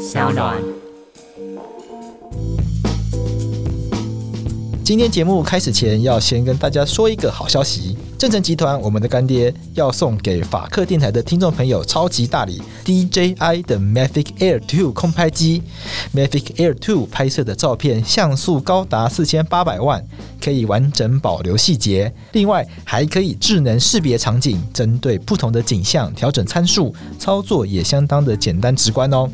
小暖。今天节目开始前，要先跟大家说一个好消息。正成集团，我们的干爹要送给法克电台的听众朋友超级大礼 DJI 的 Mavic Air 2空拍机。Mavic Air 2拍摄的照片像素高达四千八百万，可以完整保留细节。另外还可以智能识别场景，针对不同的景象调整参数，操作也相当的简单直观哦。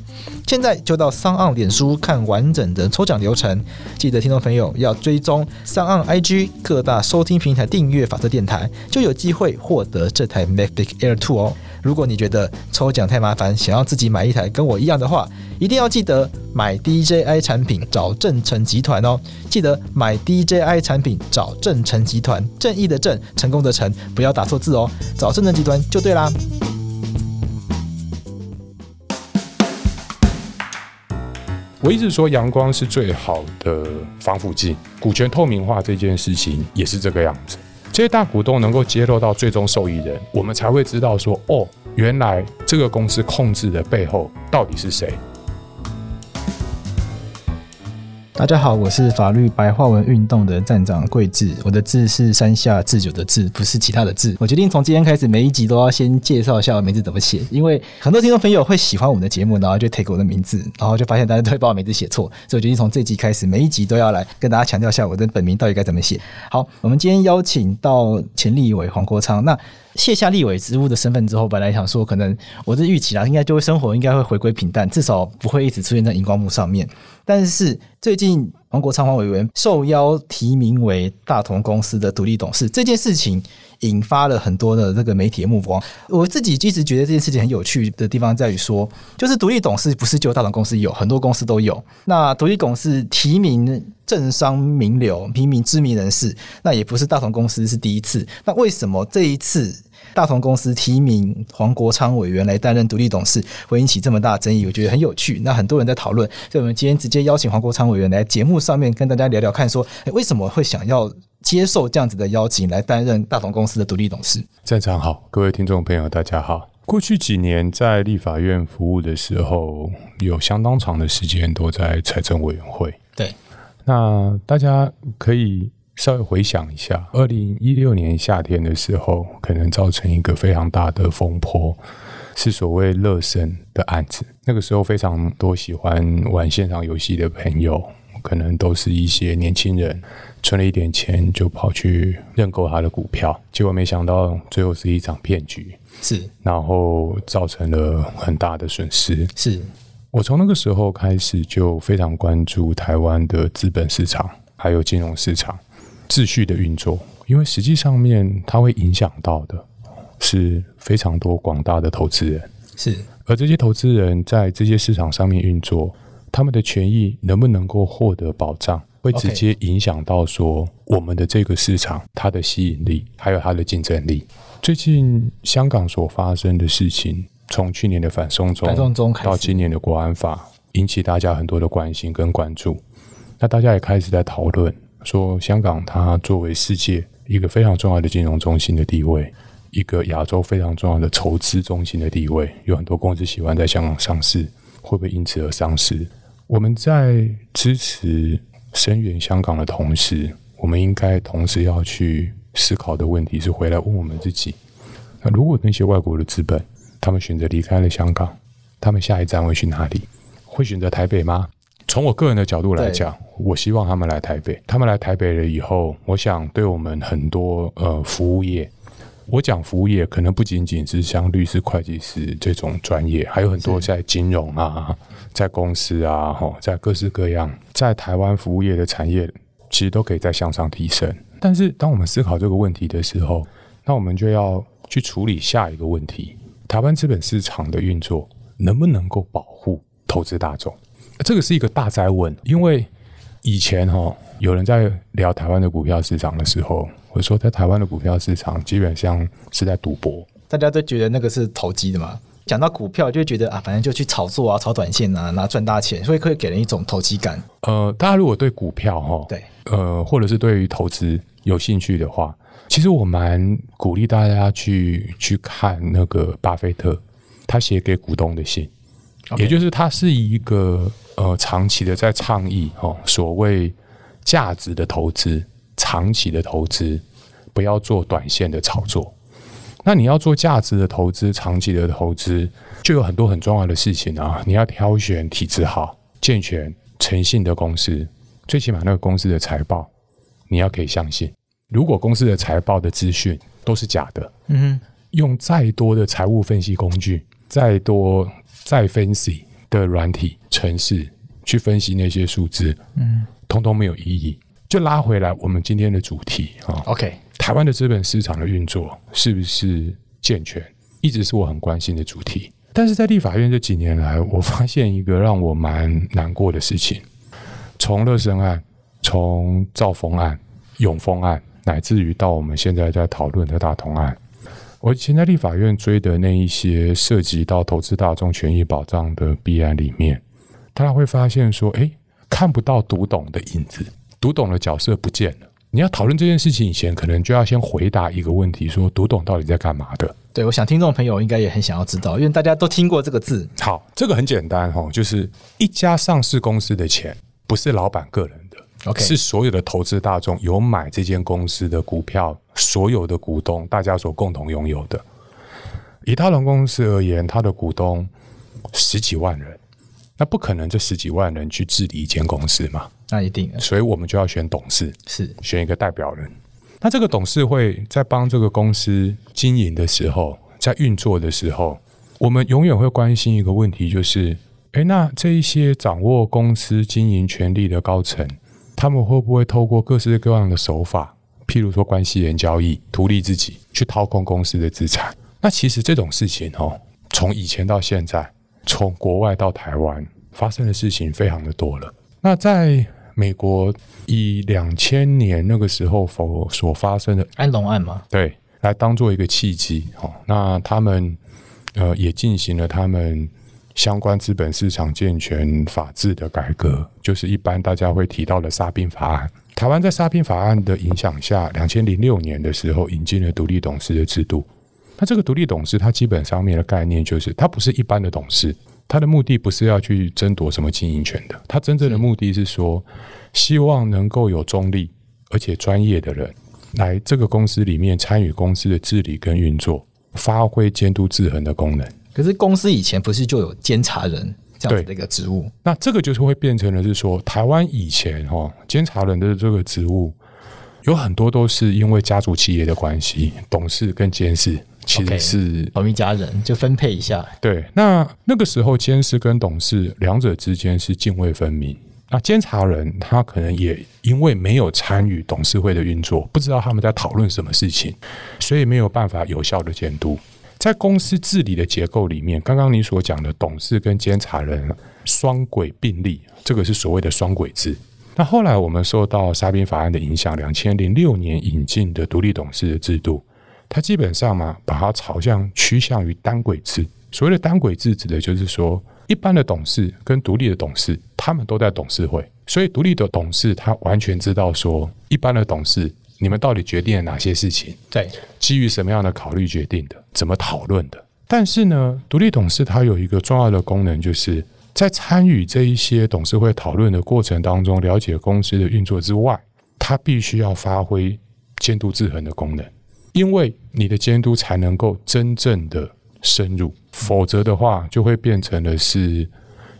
现在就到三 on 脸书看完整的抽奖流程，记得听众朋友要追踪桑岸 IG 各大收听平台订阅法克电台。就有机会获得这台 MacBook Air 2哦。如果你觉得抽奖太麻烦，想要自己买一台跟我一样的话，一定要记得买 DJI 产品找正成集团哦。记得买 DJI 产品找正成集团，正义的正，成功的成，不要打错字哦。找正成集团就对啦。我一直说阳光是最好的防腐剂，股权透明化这件事情也是这个样子。这些大股东能够揭露到最终受益人，我们才会知道说，哦，原来这个公司控制的背后到底是谁。大家好，我是法律白话文运动的站长贵智，我的字是山下智久的智，不是其他的智。我决定从今天开始，每一集都要先介绍一下我名字怎么写，因为很多听众朋友会喜欢我们的节目，然后就 take 我的名字，然后就发现大家都会把我名字写错，所以我决定从这集开始，每一集都要来跟大家强调一下我的本名到底该怎么写。好，我们今天邀请到前立委黄国昌，那。卸下立委职务的身份之后，本来想说可能我的预期啦，应该就会生活应该会回归平淡，至少不会一直出现在荧光幕上面。但是最近王国昌黄委员受邀提名为大同公司的独立董事这件事情，引发了很多的这个媒体的目光。我自己一直觉得这件事情很有趣的地方在于说，就是独立董事不是就大同公司有，很多公司都有。那独立董事提名政商名流、平民知名人士，那也不是大同公司是第一次。那为什么这一次？大同公司提名黄国昌委员来担任独立董事，会引起这么大争议，我觉得很有趣。那很多人在讨论，所以我们今天直接邀请黄国昌委员来节目上面跟大家聊聊，看说，诶，为什么会想要接受这样子的邀请来担任大同公司的独立董事？站长好，各位听众朋友，大家好。过去几年在立法院服务的时候，有相当长的时间都在财政委员会。对，那大家可以。稍微回想一下，二零一六年夏天的时候，可能造成一个非常大的风波，是所谓乐神的案子。那个时候，非常多喜欢玩线上游戏的朋友，可能都是一些年轻人，存了一点钱就跑去认购他的股票，结果没想到最后是一场骗局，是，然后造成了很大的损失。是我从那个时候开始就非常关注台湾的资本市场，还有金融市场。秩序的运作，因为实际上面它会影响到的是非常多广大的投资人，是，而这些投资人在这些市场上面运作，他们的权益能不能够获得保障，会直接影响到说我们的这个市场它的吸引力，还有它的竞争力。最近香港所发生的事情，从去年的反送中到今年的国安法，引起大家很多的关心跟关注，那大家也开始在讨论。说香港，它作为世界一个非常重要的金融中心的地位，一个亚洲非常重要的筹资中心的地位，有很多公司喜欢在香港上市，会不会因此而丧失？我们在支持声援香港的同时，我们应该同时要去思考的问题是：回来问我们自己，那如果那些外国的资本，他们选择离开了香港，他们下一站会去哪里？会选择台北吗？从我个人的角度来讲，我希望他们来台北。他们来台北了以后，我想对我们很多呃服务业，我讲服务业可能不仅仅是像律师、会计师这种专业，还有很多在金融啊，在公司啊，哈，在各式各样，在台湾服务业的产业，其实都可以再向上提升。但是，当我们思考这个问题的时候，那我们就要去处理下一个问题：台湾资本市场的运作能不能够保护投资大众？这个是一个大灾问，因为以前哈、哦、有人在聊台湾的股票市场的时候，我说在台湾的股票市场基本上是在赌博，大家都觉得那个是投机的嘛。讲到股票，就会觉得啊，反正就去炒作啊，炒短线啊，拿赚大钱，所以可以给人一种投机感。呃，大家如果对股票哈、哦，对，呃，或者是对于投资有兴趣的话，其实我蛮鼓励大家去去看那个巴菲特他写给股东的信。也就是他是一个呃长期的在倡议哦，所谓价值的投资，长期的投资，不要做短线的炒作。那你要做价值的投资，长期的投资，就有很多很重要的事情啊。你要挑选体质好、健全、诚信的公司，最起码那个公司的财报你要可以相信。如果公司的财报的资讯都是假的，嗯哼，用再多的财务分析工具，再多再 fancy 的软体程式去分析那些数字，嗯，通通没有意义。就拉回来我们今天的主题啊，OK。台湾的资本市场的运作是不是健全，一直是我很关心的主题。但是在立法院这几年来，我发现一个让我蛮难过的事情：从乐生案、从兆丰案、永丰案，乃至于到我们现在在讨论的大同案，我以前在立法院追的那一些涉及到投资大众权益保障的弊案里面，大家会发现说，哎，看不到读懂的影子，读懂的角色不见了。你要讨论这件事情以前，可能就要先回答一个问题：说读懂到底在干嘛的？对，我想听众朋友应该也很想要知道，因为大家都听过这个字。好，这个很简单哈，就是一家上市公司的钱不是老板个人的，OK，是所有的投资大众有买这间公司的股票，所有的股东大家所共同拥有的。以大龙公司而言，他的股东十几万人，那不可能这十几万人去治理一间公司嘛？那一定，所以我们就要选董事，是选一个代表人。那这个董事会在帮这个公司经营的时候，在运作的时候，我们永远会关心一个问题，就是，诶，那这一些掌握公司经营权力的高层，他们会不会透过各式各样的手法，譬如说关系人交易，图利自己，去掏空公司的资产？那其实这种事情哦，从以前到现在，从国外到台湾，发生的事情非常的多了。那在美国以两千年那个时候否所发生的安龙案嘛？对，来当做一个契机哦。那他们呃也进行了他们相关资本市场健全法制的改革，就是一般大家会提到的沙宾法案。台湾在沙宾法案的影响下，两千零六年的时候引进了独立董事的制度。那这个独立董事，它基本上面的概念就是，它不是一般的董事。它的目的不是要去争夺什么经营权的，它真正的目的是说，希望能够有中立而且专业的人来这个公司里面参与公司的治理跟运作，发挥监督制衡的功能。可是公司以前不是就有监察人这样子的一个职务？那这个就是会变成了是说，台湾以前哈监察人的这个职务有很多都是因为家族企业的关系，董事跟监事。其实是同一家人，就分配一下。对，那那个时候监事跟董事两者之间是泾渭分明。那监察人他可能也因为没有参与董事会的运作，不知道他们在讨论什么事情，所以没有办法有效的监督。在公司治理的结构里面，刚刚你所讲的董事跟监察人双轨并立，这个是所谓的双轨制。那后来我们受到沙宾法案的影响，两千零六年引进的独立董事的制度。它基本上嘛，把它朝向趋向于单轨制。所谓的单轨制，指的就是说，一般的董事跟独立的董事，他们都在董事会，所以独立的董事他完全知道说，一般的董事你们到底决定了哪些事情，对，基于什么样的考虑决定的，怎么讨论的。但是呢，独立董事他有一个重要的功能，就是在参与这一些董事会讨论的过程当中，了解公司的运作之外，他必须要发挥监督制衡的功能。因为你的监督才能够真正的深入，否则的话就会变成了是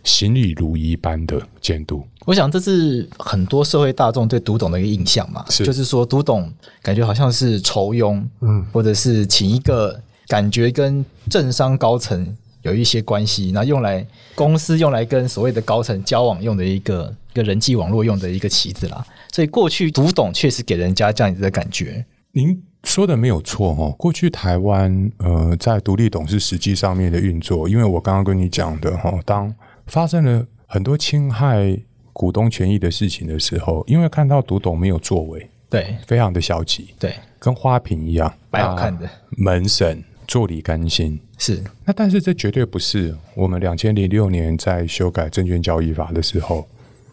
行礼如一般的监督。我想这是很多社会大众对读懂的一个印象嘛，是就是说读懂感觉好像是酬庸，嗯，或者是请一个感觉跟政商高层有一些关系，那用来公司用来跟所谓的高层交往用的一个一个人际网络用的一个棋子啦。所以过去读懂确实给人家这样子的感觉。您。说的没有错哦，过去台湾呃在独立董事实际上面的运作，因为我刚刚跟你讲的哈，当发生了很多侵害股东权益的事情的时候，因为看到独董没有作为，对，非常的消极，对，跟花瓶一样，白好看的，啊、门神坐立甘心是。那但是这绝对不是我们两千零六年在修改证券交易法的时候。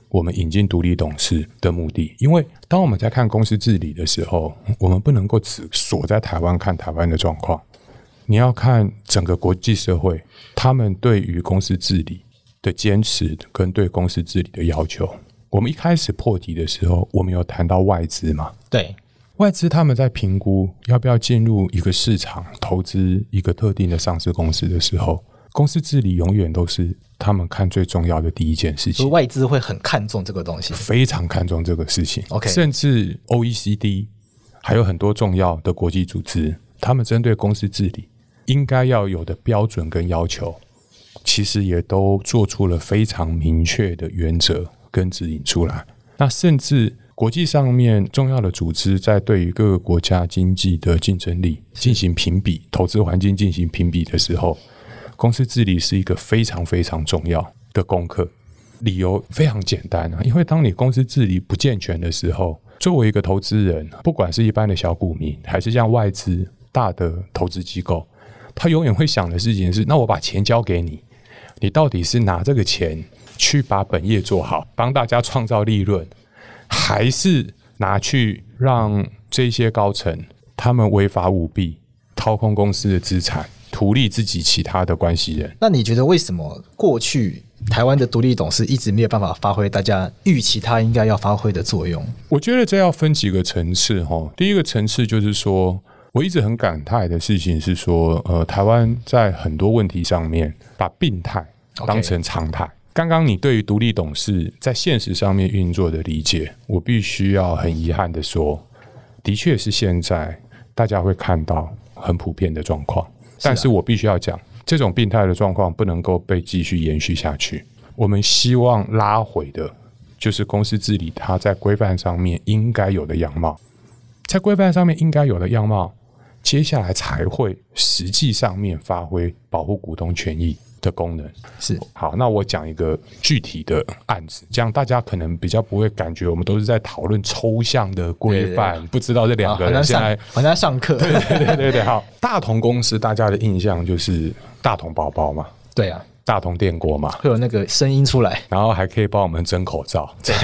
我们引进独立董事的目的，因为当我们在看公司治理的时候，我们不能够只锁在台湾看台湾的状况，你要看整个国际社会，他们对于公司治理的坚持跟对公司治理的要求。我们一开始破题的时候，我们有谈到外资嘛？对，外资他们在评估要不要进入一个市场投资一个特定的上市公司的时候，公司治理永远都是他们看最重要的第一件事情。外资会很看重这个东西，非常看重这个事情。OK，甚至 OECD 还有很多重要的国际组织，他们针对公司治理应该要有的标准跟要求，其实也都做出了非常明确的原则。跟指引出来，那甚至国际上面重要的组织在对于各个国家经济的竞争力进行评比、投资环境进行评比的时候，公司治理是一个非常非常重要的功课。理由非常简单啊，因为当你公司治理不健全的时候，作为一个投资人，不管是一般的小股民，还是像外资大的投资机构，他永远会想的事情是：那我把钱交给你，你到底是拿这个钱？去把本业做好，帮大家创造利润，还是拿去让这些高层他们违法舞弊、掏空公司的资产，图利自己其他的关系人？那你觉得为什么过去台湾的独立董事一直没有办法发挥大家预期他应该要发挥的作用？我觉得这要分几个层次哈。第一个层次就是说，我一直很感慨的事情是说，呃，台湾在很多问题上面把病态当成常态。刚刚你对于独立董事在现实上面运作的理解，我必须要很遗憾的说，的确是现在大家会看到很普遍的状况。但是我必须要讲，这种病态的状况不能够被继续延续下去。我们希望拉回的，就是公司治理它在规范上面应该有的样貌，在规范上面应该有的样貌，接下来才会实际上面发挥保护股东权益的功能。是。好，那我讲一个具体的案子，这样大家可能比较不会感觉我们都是在讨论抽象的规范，不知道这两个人现在好像上课，对对对对对，好，大同公司大家的印象就是大同宝宝嘛，对啊，大同电锅嘛，会有那个声音出来，然后还可以帮我们蒸口罩，在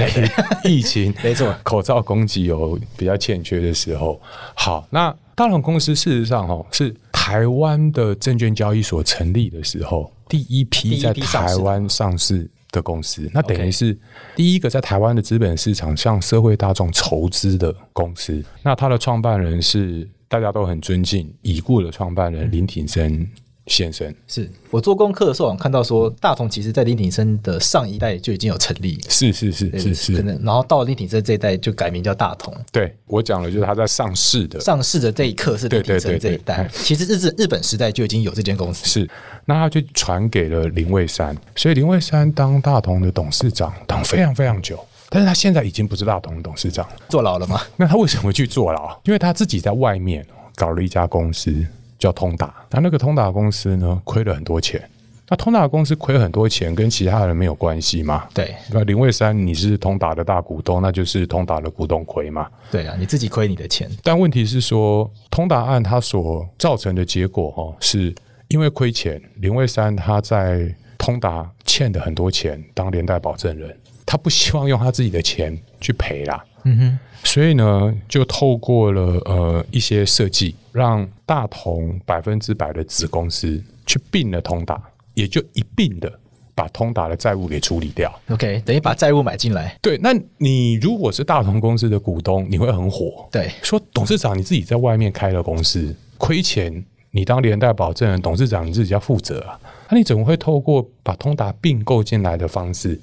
疫情 没错，口罩供给有比较欠缺的时候，好，那大同公司事实上哦是台湾的证券交易所成立的时候。第一批在台湾上市的公司，那等于是第一个在台湾的资本市场向社会大众筹资的公司。那它的创办人是大家都很尊敬已故的创办人林挺生。先生，是我做功课的时候，我看到说大同其实在林挺生的上一代就已经有成立，是是是是是，可能然后到了林挺生这一代就改名叫大同。对，我讲的就是他在上市的。上市的这一刻是林挺生这一代，其实日日本时代就已经有这间公司，是。那他就传给了林蔚山，所以林蔚山当大同的董事长当非常非常久，但是他现在已经不是大同的董事长，坐牢了吗？那他为什么去坐牢？因为他自己在外面搞了一家公司。叫通达，那那个通达公司呢，亏了很多钱。那通达公司亏很多钱，跟其他人没有关系吗？对。那林蔚山，你是通达的大股东，那就是通达的股东亏嘛？对啊，你自己亏你的钱。但问题是说，通达案它所造成的结果，哈，是因为亏钱，林蔚山他在通达欠的很多钱，当连带保证人，他不希望用他自己的钱去赔啦。嗯哼。所以呢，就透过了呃一些设计，让大同百分之百的子公司去并了通达，也就一并的把通达的债务给处理掉。OK，等于把债务买进来。对，那你如果是大同公司的股东，你会很火。对，说董事长你自己在外面开了公司，亏钱，你当连带保证人，董事长你自己要负责啊。那你怎么会透过把通达并购进来的方式，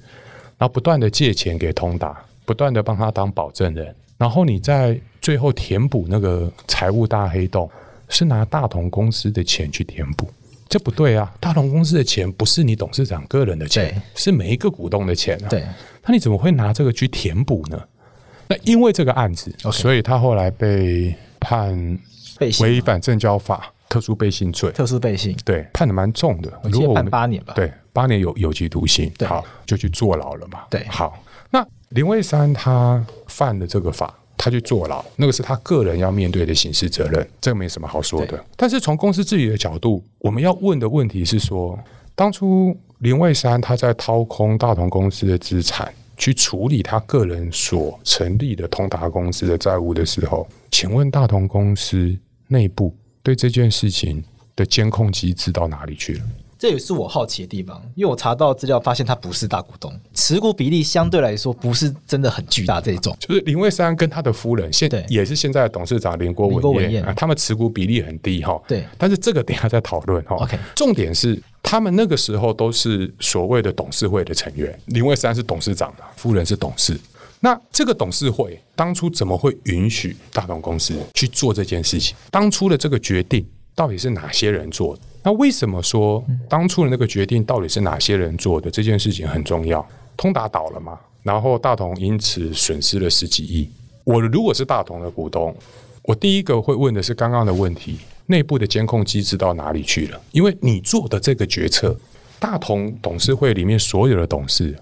然后不断的借钱给通达，不断的帮他当保证人？然后你在最后填补那个财务大黑洞，是拿大同公司的钱去填补，这不对啊！大同公司的钱不是你董事长个人的钱，是每一个股东的钱啊。对，那你怎么会拿这个去填补呢？那因为这个案子.所以他后来被判违反证交法特殊背信罪。特殊背信，对，判的蛮重的，如果判八年吧？对，八年有有期徒刑。好，就去坐牢了嘛。对，好。那林蔚山他犯了这个法，他去坐牢，那个是他个人要面对的刑事责任，这个没什么好说的。但是从公司治理的角度，我们要问的问题是说，当初林蔚山他在掏空大同公司的资产，去处理他个人所成立的通达公司的债务的时候，请问大同公司内部对这件事情的监控机制到哪里去了？这也是我好奇的地方，因为我查到资料发现他不是大股东，持股比例相对来说不是真的很巨大这种。就是林魏三跟他的夫人现也是现在的董事长林国文彦啊，他们持股比例很低哈。对，但是这个等下再讨论哈。OK，重点是他们那个时候都是所谓的董事会的成员，林魏三是董事长的，夫人是董事。那这个董事会当初怎么会允许大同公司去做这件事情？当初的这个决定到底是哪些人做的？那为什么说当初的那个决定到底是哪些人做的？这件事情很重要。通达倒了嘛，然后大同因此损失了十几亿。我如果是大同的股东，我第一个会问的是刚刚的问题：内部的监控机制到哪里去了？因为你做的这个决策，大同董事会里面所有的董事。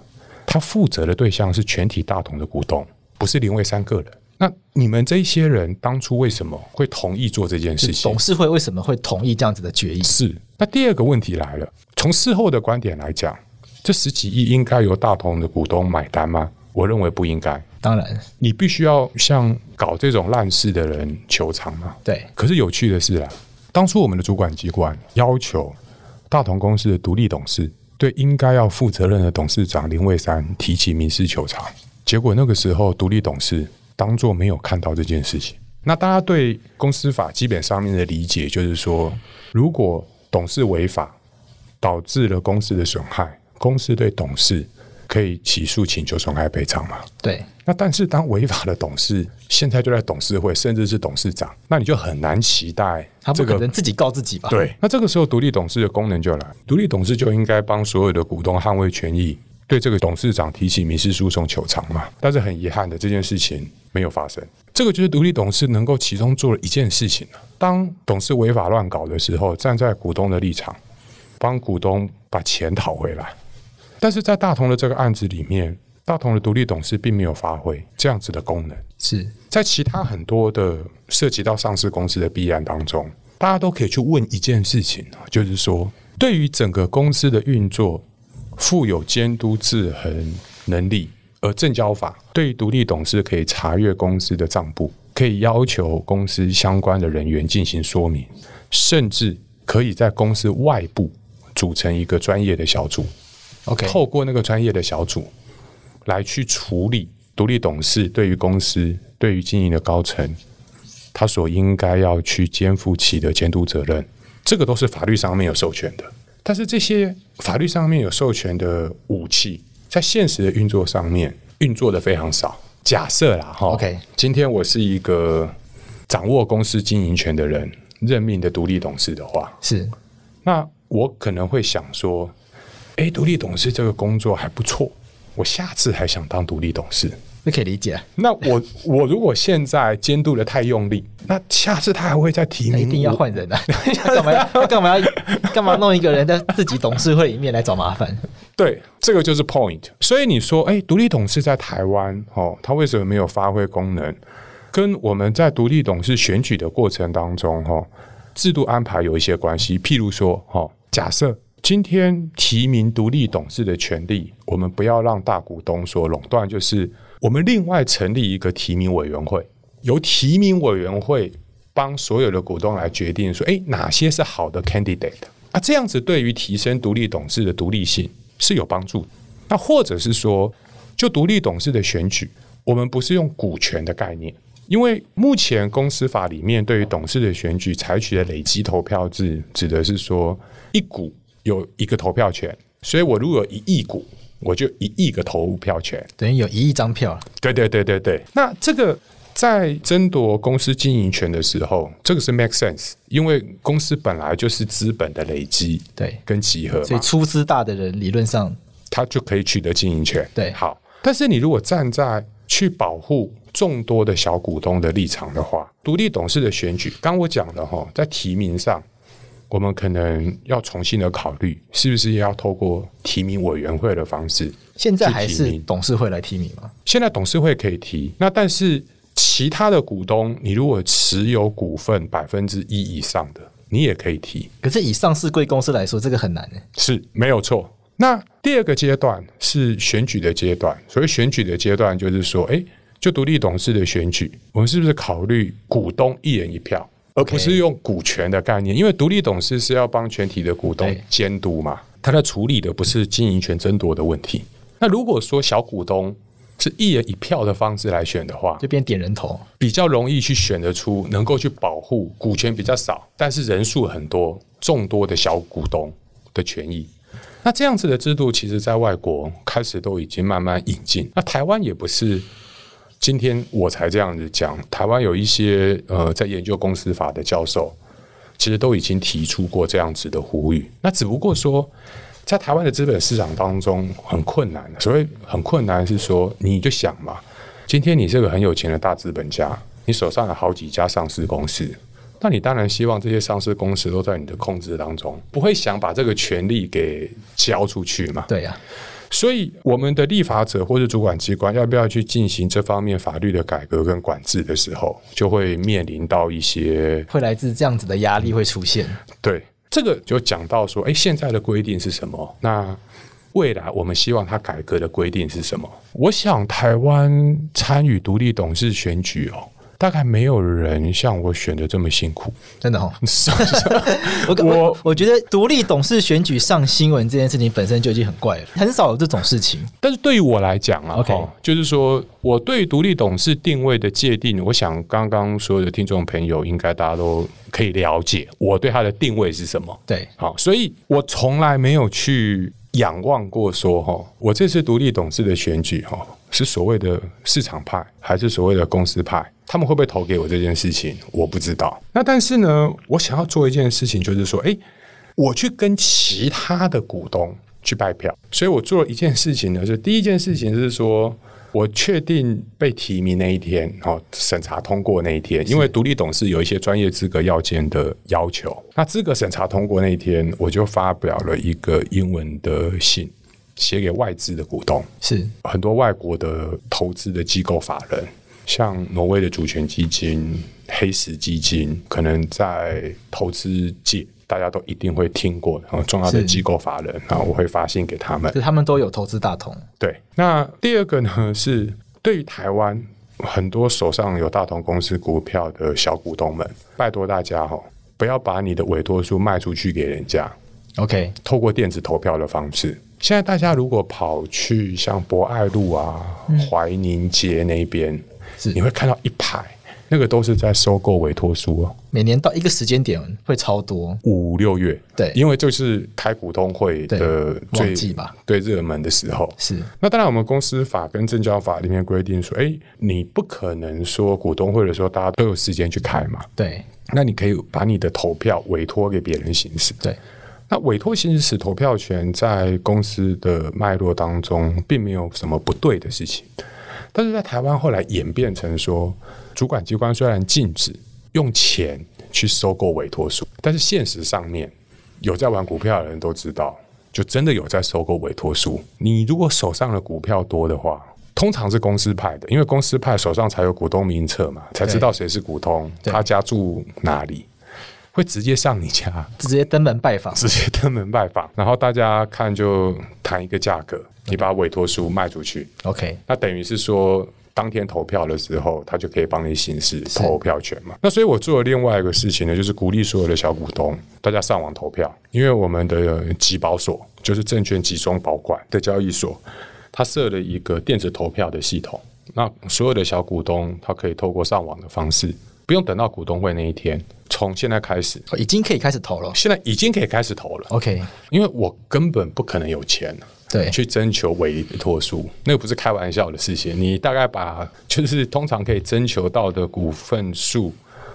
他负责的对象是全体大同的股东，不是林魏三个人。那你们这些人当初为什么会同意做这件事情？董事会为什么会同意这样子的决议？是。那第二个问题来了，从事后的观点来讲，这十几亿应该由大同的股东买单吗？我认为不应该。当然，你必须要向搞这种烂事的人求偿嘛。对。可是有趣的是啊，当初我们的主管机关要求大同公司的独立董事。对应该要负责任的董事长林卫山提起民事求偿，结果那个时候独立董事当做没有看到这件事情。那大家对公司法基本上面的理解就是说，如果董事违法导致了公司的损害，公司对董事。可以起诉请求损害赔偿嘛？对。那但是当违法的董事现在就在董事会，甚至是董事长，那你就很难期待他不可能自己告自己吧？对。那这个时候独立董事的功能就来，独立董事就应该帮所有的股东捍卫权益，对这个董事长提起民事诉讼求偿嘛。但是很遗憾的，这件事情没有发生。这个就是独立董事能够其中做了一件事情，当董事违法乱搞的时候，站在股东的立场，帮股东把钱讨回来。但是在大同的这个案子里面，大同的独立董事并没有发挥这样子的功能。是在其他很多的涉及到上市公司的弊案当中，大家都可以去问一件事情，就是说，对于整个公司的运作负有监督制衡能力，而证交法对于独立董事可以查阅公司的账簿，可以要求公司相关的人员进行说明，甚至可以在公司外部组成一个专业的小组。Okay. 透过那个专业的小组来去处理独立董事对于公司、对于经营的高层，他所应该要去肩负起的监督责任，这个都是法律上面有授权的。但是这些法律上面有授权的武器，在现实的运作上面运作的非常少。假设啦，哈，OK，今天我是一个掌握公司经营权的人，任命的独立董事的话，是，那我可能会想说。哎，独立董事这个工作还不错，我下次还想当独立董事，那可以理解。那我我如果现在监督的太用力，那下次他还会再提名，一定要换人啊！干嘛要干嘛要干嘛弄一个人在自己董事会里面来找麻烦？对，这个就是 point。所以你说，哎，独立董事在台湾哦，他为什么没有发挥功能？跟我们在独立董事选举的过程当中，哈，制度安排有一些关系。譬如说，哈，假设。今天提名独立董事的权利，我们不要让大股东所垄断。就是我们另外成立一个提名委员会，由提名委员会帮所有的股东来决定说，诶，哪些是好的 candidate 啊？这样子对于提升独立董事的独立性是有帮助。那或者是说，就独立董事的选举，我们不是用股权的概念，因为目前公司法里面对于董事的选举采取的累积投票制，指的是说一股。有一个投票权，所以我如果一亿股，我就一亿个投票权，等于有一亿张票。对对对对对。那这个在争夺公司经营权的时候，这个是 make sense，因为公司本来就是资本的累积，对，跟集合，所以出资大的人理论上他就可以取得经营权。对，好。但是你如果站在去保护众多的小股东的立场的话，独立董事的选举，刚我讲的哈，在提名上。我们可能要重新的考虑，是不是要透过提名委员会的方式？现在还是董事会来提名吗？现在董事会可以提，那但是其他的股东，你如果持有股份百分之一以上的，你也可以提。可是以上市贵公司来说，这个很难呢。是没有错。那第二个阶段是选举的阶段，所谓选举的阶段，就是说，哎，就独立董事的选举，我们是不是考虑股东一人一票？而不是用股权的概念。因为独立董事是要帮全体的股东监督嘛，他在处理的不是经营权争夺的问题。那如果说小股东是一人一票的方式来选的话，就变点人头，比较容易去选得出能够去保护股权比较少，但是人数很多、众多的小股东的权益。那这样子的制度，其实在外国开始都已经慢慢引进。那台湾也不是今天我才这样子讲，台湾有一些呃在研究公司法的教授，其实都已经提出过这样子的呼吁。那只不过说。在台湾的资本市场当中很困难，所谓很困难是说，你就想嘛，今天你是个很有钱的大资本家，你手上有好几家上市公司，那你当然希望这些上市公司都在你的控制当中，不会想把这个权利给交出去嘛？对呀。所以我们的立法者或者主管机关要不要去进行这方面法律的改革跟管制的时候，就会面临到一些会来自这样子的压力会出现。对。这个就讲到说，哎，现在的规定是什么？那未来我们希望它改革的规定是什么？我想台湾参与独立董事选举哦。大概没有人像我选的这么辛苦，真的哦。我我我觉得独立董事选举上新闻这件事情本身就已经很怪了，很少有这种事情。但是对于我来讲啊，OK，就是说我对独立董事定位的界定，我想刚刚所有的听众朋友应该大家都可以了解，我对他的定位是什么。对，好，所以我从来没有去仰望过说哈，我这次独立董事的选举哈，是所谓的市场派还是所谓的公司派？他们会不会投给我这件事情，我不知道。那但是呢，我想要做一件事情，就是说，诶，我去跟其他的股东去拜票。所以我做了一件事情呢，就第一件事情是说，我确定被提名那一天，哦，审查通过那一天，因为独立董事有一些专业资格要件的要求。那资格审查通过那一天，我就发表了一个英文的信，写给外资的股东，是很多外国的投资的机构法人。像挪威的主权基金、黑石基金，可能在投资界大家都一定会听过，然后重要的机构法人，然后我会发信给他们，他们都有投资大同。对，那第二个呢是对于台湾很多手上有大同公司股票的小股东们，拜托大家哈，不要把你的委托书卖出去给人家。OK，透过电子投票的方式。现在大家如果跑去像博爱路啊、怀宁街那边。是，你会看到一排，那个都是在收购委托书哦。每年到一个时间点会超多，五六月，对，因为就是开股东会的最对热门的时候。是，那当然我们公司法跟证交法里面规定说，哎，你不可能说股东会的时候大家都有时间去开嘛。对，那你可以把你的投票委托给别人行使。对，那委托行使投票权在公司的脉络当中，并没有什么不对的事情。但是在台湾后来演变成说，主管机关虽然禁止用钱去收购委托书，但是现实上面有在玩股票的人都知道，就真的有在收购委托书。你如果手上的股票多的话，通常是公司派的，因为公司派手上才有股东名册嘛，才知道谁是股东，他家住哪里。会直接上你家，直接登门拜访，直接登门拜访，然后大家看就谈一个价格，你把委托书卖出去，OK，那等于是说当天投票的时候，他就可以帮你行使投票权嘛。那所以我做了另外一个事情呢，就是鼓励所有的小股东大家上网投票，因为我们的集保所就是证券集中保管的交易所，它设了一个电子投票的系统，那所有的小股东他可以透过上网的方式。不用等到股东会那一天，从现在开始，已经可以开始投了。现在已经可以开始投了。OK，因为我根本不可能有钱，对，去征求委托书，那个不是开玩笑的事情。你大概把 就是通常可以征求到的股份数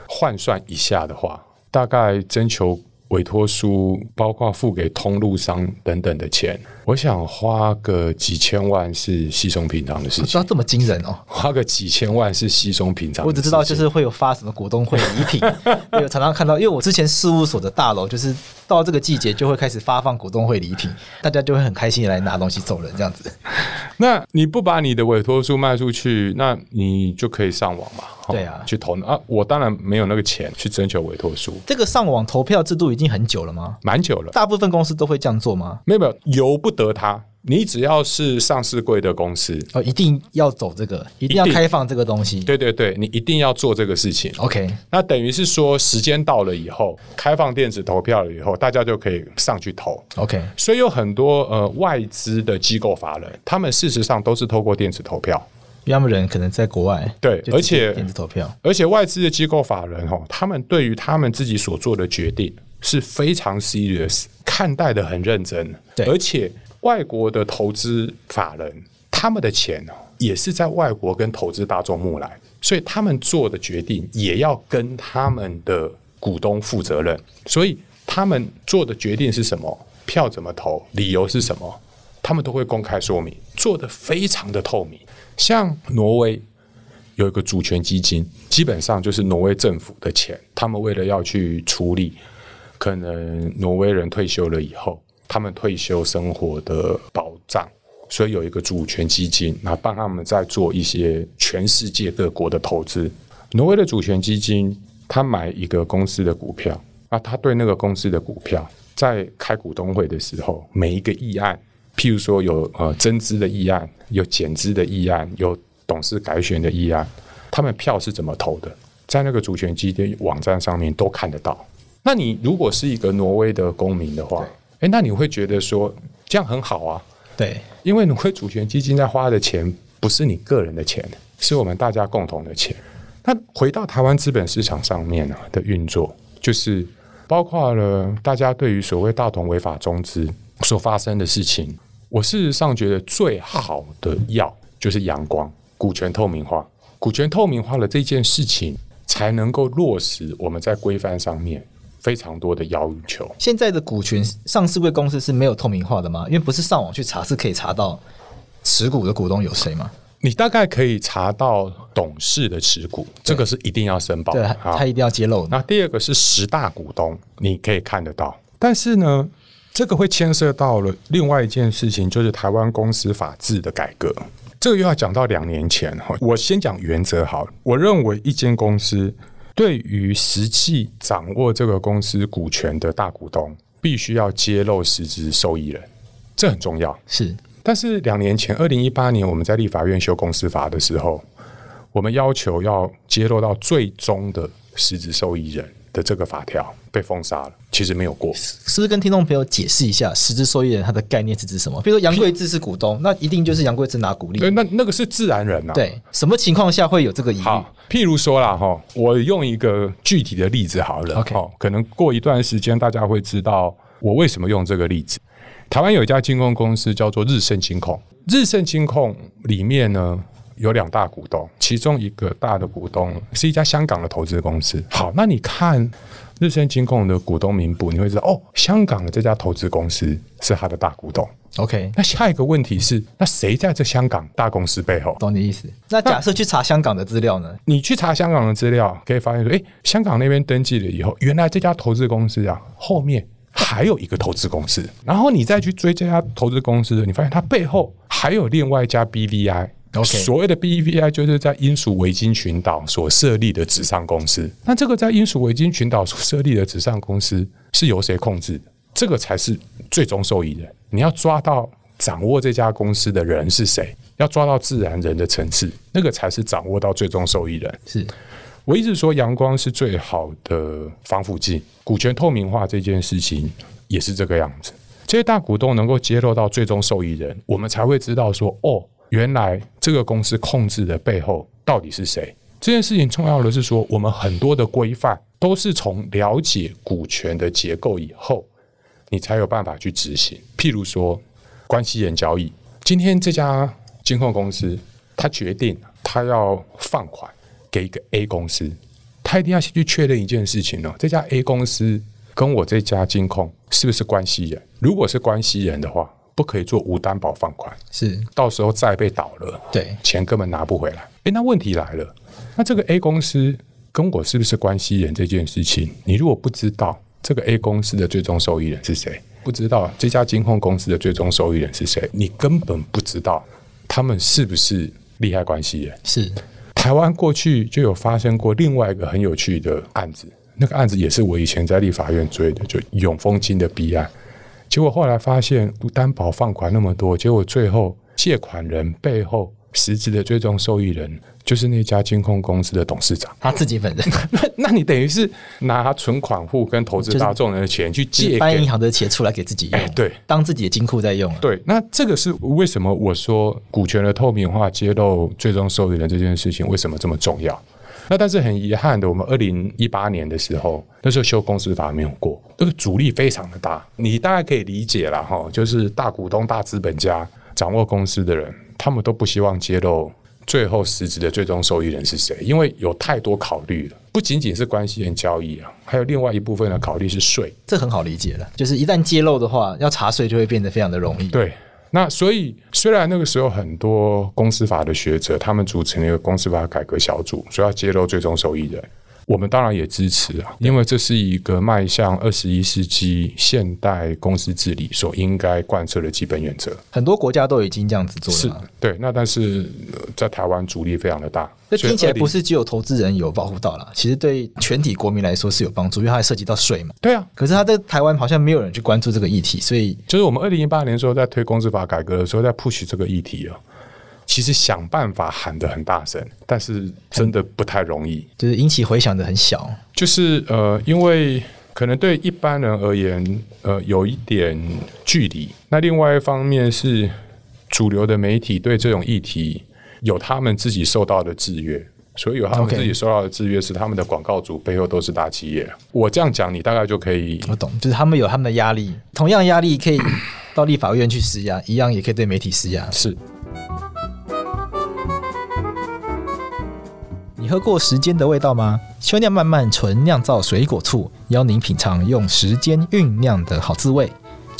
换算一下的话，大概征求。委托书包括付给通路商等等的钱，我想花个几千万是稀松平常的事情。知道这么惊人哦？花个几千万是稀松平常。我只知道就是会有发什么股东会礼品，有常常看到，因为我之前事务所的大楼就是到这个季节就会开始发放股东会礼品，大家就会很开心的来拿东西走人这样子。那你不把你的委托书卖出去，那你就可以上网嘛。对啊，去投啊。我当然没有那个钱去征求委托书。这个上网投票制度已经很久了吗？蛮久了。大部分公司都会这样做吗？没有没有，由不得他。你只要是上市贵的公司，哦，一定要走这个，一定要开放这个东西。对对对，你一定要做这个事情。OK，那等于是说，时间到了以后，开放电子投票了以后，大家就可以上去投。OK，所以有很多呃外资的机构法人，他们事实上都是透过电子投票，因为他们人可能在国外。对，而且电子投票，而且外资的机构法人哦，他们对于他们自己所做的决定是非常 serious，看待的很认真。对，而且。外国的投资法人，他们的钱也是在外国跟投资大众募来，所以他们做的决定也要跟他们的股东负责任。所以他们做的决定是什么，票怎么投，理由是什么，他们都会公开说明，做得非常的透明。像挪威有一个主权基金，基本上就是挪威政府的钱，他们为了要去处理可能挪威人退休了以后。他们退休生活的保障，所以有一个主权基金，那帮他们在做一些全世界各国的投资。挪威的主权基金，他买一个公司的股票，那他对那个公司的股票，在开股东会的时候，每一个议案，譬如说有呃增资的议案，有减资的议案，有董事改选的议案，他们票是怎么投的，在那个主权基金网站上面都看得到。那你如果是一个挪威的公民的话，诶，那你会觉得说这样很好啊？对，因为你会主权基金在花的钱不是你个人的钱，是我们大家共同的钱。那回到台湾资本市场上面啊的运作，就是包括了大家对于所谓大同违法中资所发生的事情，我事实上觉得最好的药就是阳光，股权透明化，股权透明化了这件事情，才能够落实我们在规范上面。非常多的要求。现在的股权上市贵公司是没有透明化的吗？因为不是上网去查是可以查到持股的股东有谁吗？你大概可以查到董事的持股，这个是一定要申报的，对，他一定要揭露。那第二个是十大股东，你可以看得到。但是呢，这个会牵涉到了另外一件事情，就是台湾公司法制的改革。这个又要讲到两年前哈。我先讲原则好了，我认为一间公司。对于实际掌握这个公司股权的大股东，必须要揭露实质受益人，这很重要。是，但是两年前，二零一八年，我们在立法院修公司法的时候，我们要求要揭露到最终的实质受益人。的这个法条被封杀了，其实没有过。是不是跟听众朋友解释一下，实质受益人他的概念是指什么？比如说杨贵志是股东，那一定就是杨贵志拿股利。对，那那个是自然人呐、啊。对，什么情况下会有这个疑虑？好，譬如说啦，哈，我用一个具体的例子好了。OK，可能过一段时间大家会知道我为什么用这个例子。台湾有一家金控公司叫做日盛金控，日盛金控里面呢。有两大股东，其中一个大的股东是一家香港的投资公司。好，那你看日升金控的股东名簿，你会知道哦，香港的这家投资公司是他的大股东。OK，那下一个问题是，那谁在这香港大公司背后？懂你意思？那假设去查香港的资料呢？你去查香港的资料，可以发现说，诶，香港那边登记了以后，原来这家投资公司啊，后面还有一个投资公司。然后你再去追这家投资公司，你发现它背后还有另外一家 BVI。所谓的 BEVI 就是在英属维京群岛所设立的纸上公司。那这个在英属维京群岛所设立的纸上公司是由谁控制的？这个才是最终受益人。你要抓到掌握这家公司的人是谁？要抓到自然人的层次，那个才是掌握到最终受益人。是我一直说阳光是最好的防腐剂。股权透明化这件事情也是这个样子。这些大股东能够揭露到最终受益人，我们才会知道说哦。原来这个公司控制的背后到底是谁？这件事情重要的是说，我们很多的规范都是从了解股权的结构以后，你才有办法去执行。譬如说，关系人交易，今天这家金控公司，他决定他要放款给一个 A 公司，他一定要先去确认一件事情哦，这家 A 公司跟我这家金控是不是关系人？如果是关系人的话。不可以做无担保放款，是到时候债被倒了，对，钱根本拿不回来。诶，那问题来了，那这个 A 公司跟我是不是关系人这件事情，你如果不知道这个 A 公司的最终受益人是谁，不知道这家金控公司的最终受益人是谁，你根本不知道他们是不是利害关系人。是。台湾过去就有发生过另外一个很有趣的案子，那个案子也是我以前在立法院追的，就永丰金的弊案。结果后来发现，不担保放款那么多，结果最后借款人背后。实质的最终受益人就是那家金控公司的董事长，他自己本人。那那你等于是拿存款户跟投资大众人的钱去借，办银行的钱出来给自己用，欸、对，当自己的金库在用。对，那这个是为什么我说股权的透明化、揭露最终受益人这件事情为什么这么重要？那但是很遗憾的，我们二零一八年的时候，那时候修公司法没有过，这个阻力非常的大。你大概可以理解了哈，就是大股东、大资本家掌握公司的人。他们都不希望揭露最后实质的最终受益人是谁，因为有太多考虑了，不仅仅是关系人交易啊，还有另外一部分的考虑是税。这很好理解了，就是一旦揭露的话，要查税就会变得非常的容易。对，那所以虽然那个时候很多公司法的学者，他们组成了一个公司法改革小组，说要揭露最终受益人。我们当然也支持啊，因为这是一个迈向二十一世纪现代公司治理所应该贯彻的基本原则。很多国家都已经这样子做了。是，对。那但是在台湾阻力非常的大。这听起来不是只有投资人有保护到了，其实对全体国民来说是有帮助，因为它还涉及到税嘛。对啊。可是他在台湾好像没有人去关注这个议题，所以就是我们二零一八年的时候在推公司法改革的时候，在 push 这个议题啊。其实想办法喊得很大声，但是真的不太容易，就是引起回响的很小。就是呃，因为可能对一般人而言，呃，有一点距离。那另外一方面是主流的媒体对这种议题有他们自己受到的制约，所以有他们自己受到的制约是他们的广告主背后都是大企业。我这样讲，你大概就可以我懂，就是他们有他们的压力，同样压力可以到立法院去施压，一样也可以对媒体施压。是。喝过时间的味道吗？秋酿慢慢纯酿造水果醋，邀您品尝用时间酝酿的好滋味。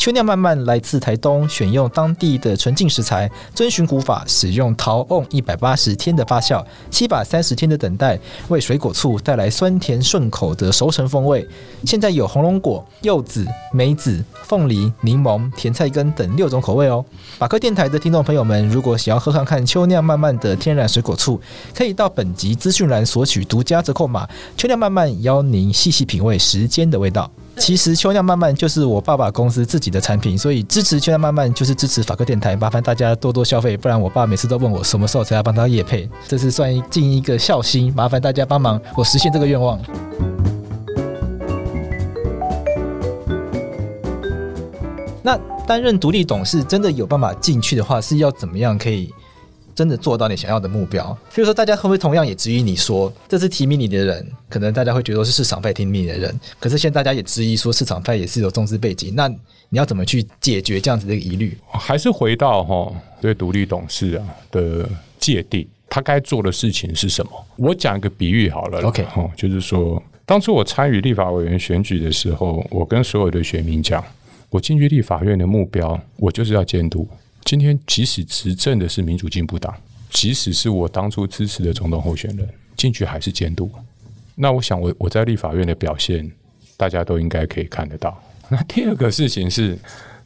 秋酿漫漫来自台东，选用当地的纯净食材，遵循古法，使用陶瓮一百八十天的发酵，七百三十天的等待，为水果醋带来酸甜顺口的熟成风味。现在有红龙果、柚子、梅子、凤梨、柠檬、甜菜根等六种口味哦。法客电台的听众朋友们，如果想要喝看看秋酿漫漫的天然水果醋，可以到本集资讯栏索取独家折扣码。秋酿漫漫邀您细细品味时间的味道。其实秋酿慢慢就是我爸爸公司自己的产品，所以支持秋酿慢慢就是支持法客电台。麻烦大家多多消费，不然我爸每次都问我什么时候才要帮他夜配，这是算尽一个孝心。麻烦大家帮忙我实现这个愿望。那担任独立董事真的有办法进去的话，是要怎么样可以？真的做到你想要的目标，譬如说，大家会不会同样也质疑你说，这次提名你的人，可能大家会觉得是市场派提名你的人，可是现在大家也质疑说，市场派也是有中资背景，那你要怎么去解决这样子的疑虑？还是回到哈对独立董事啊的界定，他该做的事情是什么？我讲一个比喻好了，OK，哈，就是说，当初我参与立法委员选举的时候，我跟所有的选民讲，我进去立法院的目标，我就是要监督。今天即使执政的是民主进步党，即使是我当初支持的总统候选人进去还是监督。那我想我我在立法院的表现，大家都应该可以看得到。那第二个事情是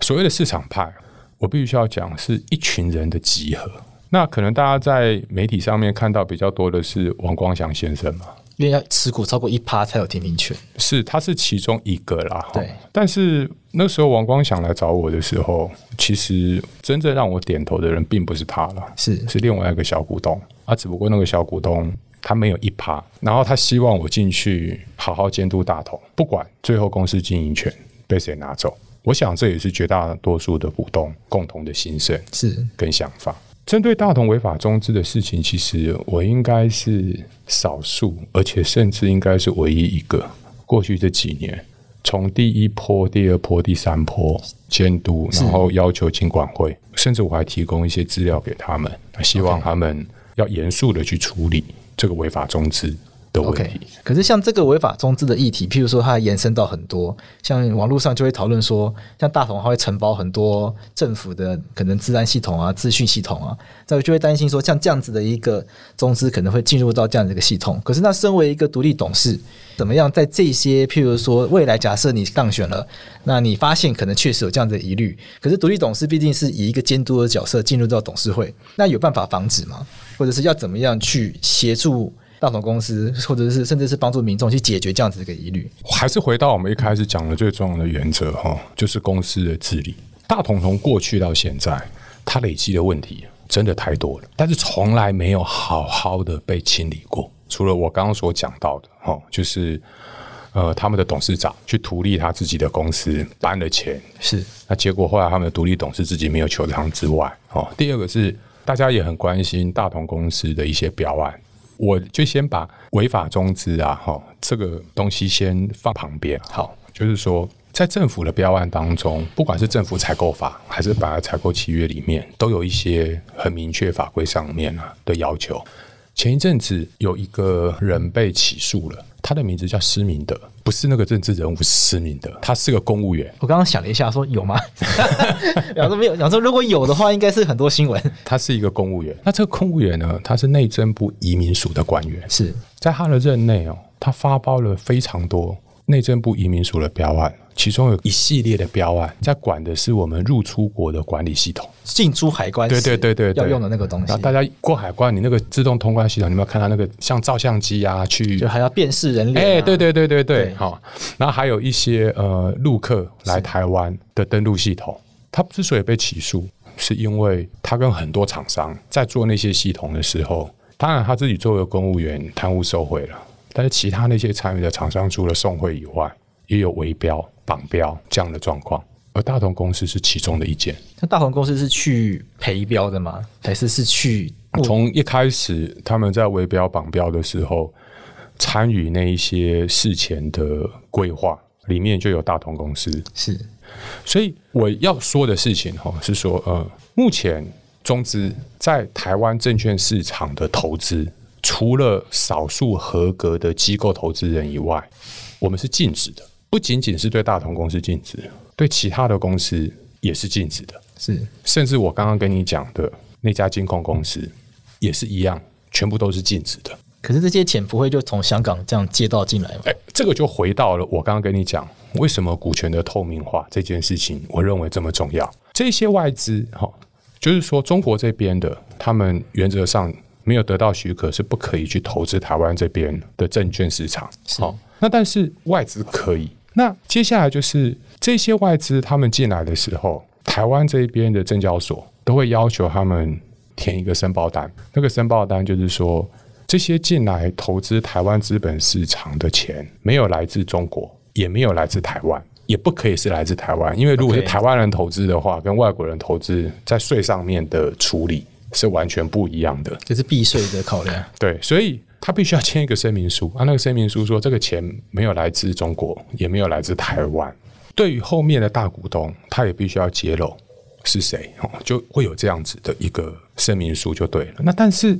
所谓的市场派，我必须要讲是一群人的集合。那可能大家在媒体上面看到比较多的是王光祥先生嘛。因为要持股超过一趴才有提名权，是他是其中一个啦。对，但是那时候王光祥来找我的时候，其实真正让我点头的人并不是他了，是是另外一个小股东啊。只不过那个小股东他没有一趴，然后他希望我进去好好监督大同，不管最后公司经营权被谁拿走。我想这也是绝大多数的股东共同的心声，是跟想法。针对大同违法中资的事情，其实我应该是少数，而且甚至应该是唯一一个。过去这几年，从第一波、第二波、第三波监督，然后要求经管会，甚至我还提供一些资料给他们，希望他们要严肃的去处理这个违法中资的问题。Okay. 可是像这个违法中资的议题，譬如说它延伸到很多，像网络上就会讨论说，像大同它会承包很多政府的可能治安系统啊、资讯系统啊，再就会担心说，像这样子的一个中资可能会进入到这样的一个系统。可是那身为一个独立董事，怎么样在这些譬如说未来假设你当选了，那你发现可能确实有这样的疑虑，可是独立董事毕竟是以一个监督的角色进入到董事会，那有办法防止吗？或者是要怎么样去协助？大同公司，或者是甚至是帮助民众去解决这样子的一个疑虑，还是回到我们一开始讲的最重要的原则哈，就是公司的治理。大同从过去到现在，它累积的问题真的太多了，但是从来没有好好的被清理过。除了我刚刚所讲到的哈，就是呃，他们的董事长去图利他自己的公司搬了钱，是那结果后来他们的独立董事自己没有求偿之外，哦，第二个是大家也很关心大同公司的一些表案。我就先把违法中资啊，哈，这个东西先放旁边。好，就是说，在政府的标案当中，不管是政府采购法，还是本来采购契约里面，都有一些很明确法规上面啊的要求。前一阵子有一个人被起诉了。他的名字叫施明德，不是那个政治人物施明德，他是个公务员。我刚刚想了一下，说有吗？两说没有，两说如果有的话，应该是很多新闻。他是一个公务员，那这个公务员呢，他是内政部移民署的官员，是在他的任内哦，他发包了非常多。内政部移民署的标案，其中有一系列的标案，在管的是我们入出国的管理系统，进出海关，对对对对，要用的那个东西。那大家过海关，你那个自动通关系统，你有没有看到那个像照相机啊？去就还要辨识人脸、啊。哎、欸，对对对对对，好。然后还有一些呃陆客来台湾的登录系统，他之所以被起诉，是因为他跟很多厂商在做那些系统的时候，当然他自己作为公务员贪污受贿了。但是其他那些参与的厂商，除了送会以外，也有围标、绑标这样的状况，而大同公司是其中的一件。那大同公司是去赔标的吗？还是是去？从一开始他们在围标、绑标的时候，参与那一些事前的规划，里面就有大同公司。是，所以我要说的事情哈，是说呃，目前中资在台湾证券市场的投资。除了少数合格的机构投资人以外，我们是禁止的。不仅仅是对大同公司禁止，对其他的公司也是禁止的。是，甚至我刚刚跟你讲的那家金控公司也是一样，全部都是禁止的。可是这些钱不会就从香港这样借到进来吗？哎，这个就回到了我刚刚跟你讲，为什么股权的透明化这件事情，我认为这么重要。这些外资，哈，就是说中国这边的，他们原则上。没有得到许可，是不可以去投资台湾这边的证券市场。好，那但是外资可以。那接下来就是这些外资他们进来的时候，台湾这边的证交所都会要求他们填一个申报单。那个申报单就是说，这些进来投资台湾资本市场的钱，没有来自中国，也没有来自台湾，也不可以是来自台湾。因为如果是台湾人投资的话，跟外国人投资在税上面的处理。是完全不一样的，这是避税的考量。对，所以他必须要签一个声明书啊。那个声明书说，这个钱没有来自中国，也没有来自台湾。对于后面的大股东，他也必须要揭露是谁哦，就会有这样子的一个声明书就对了。那但是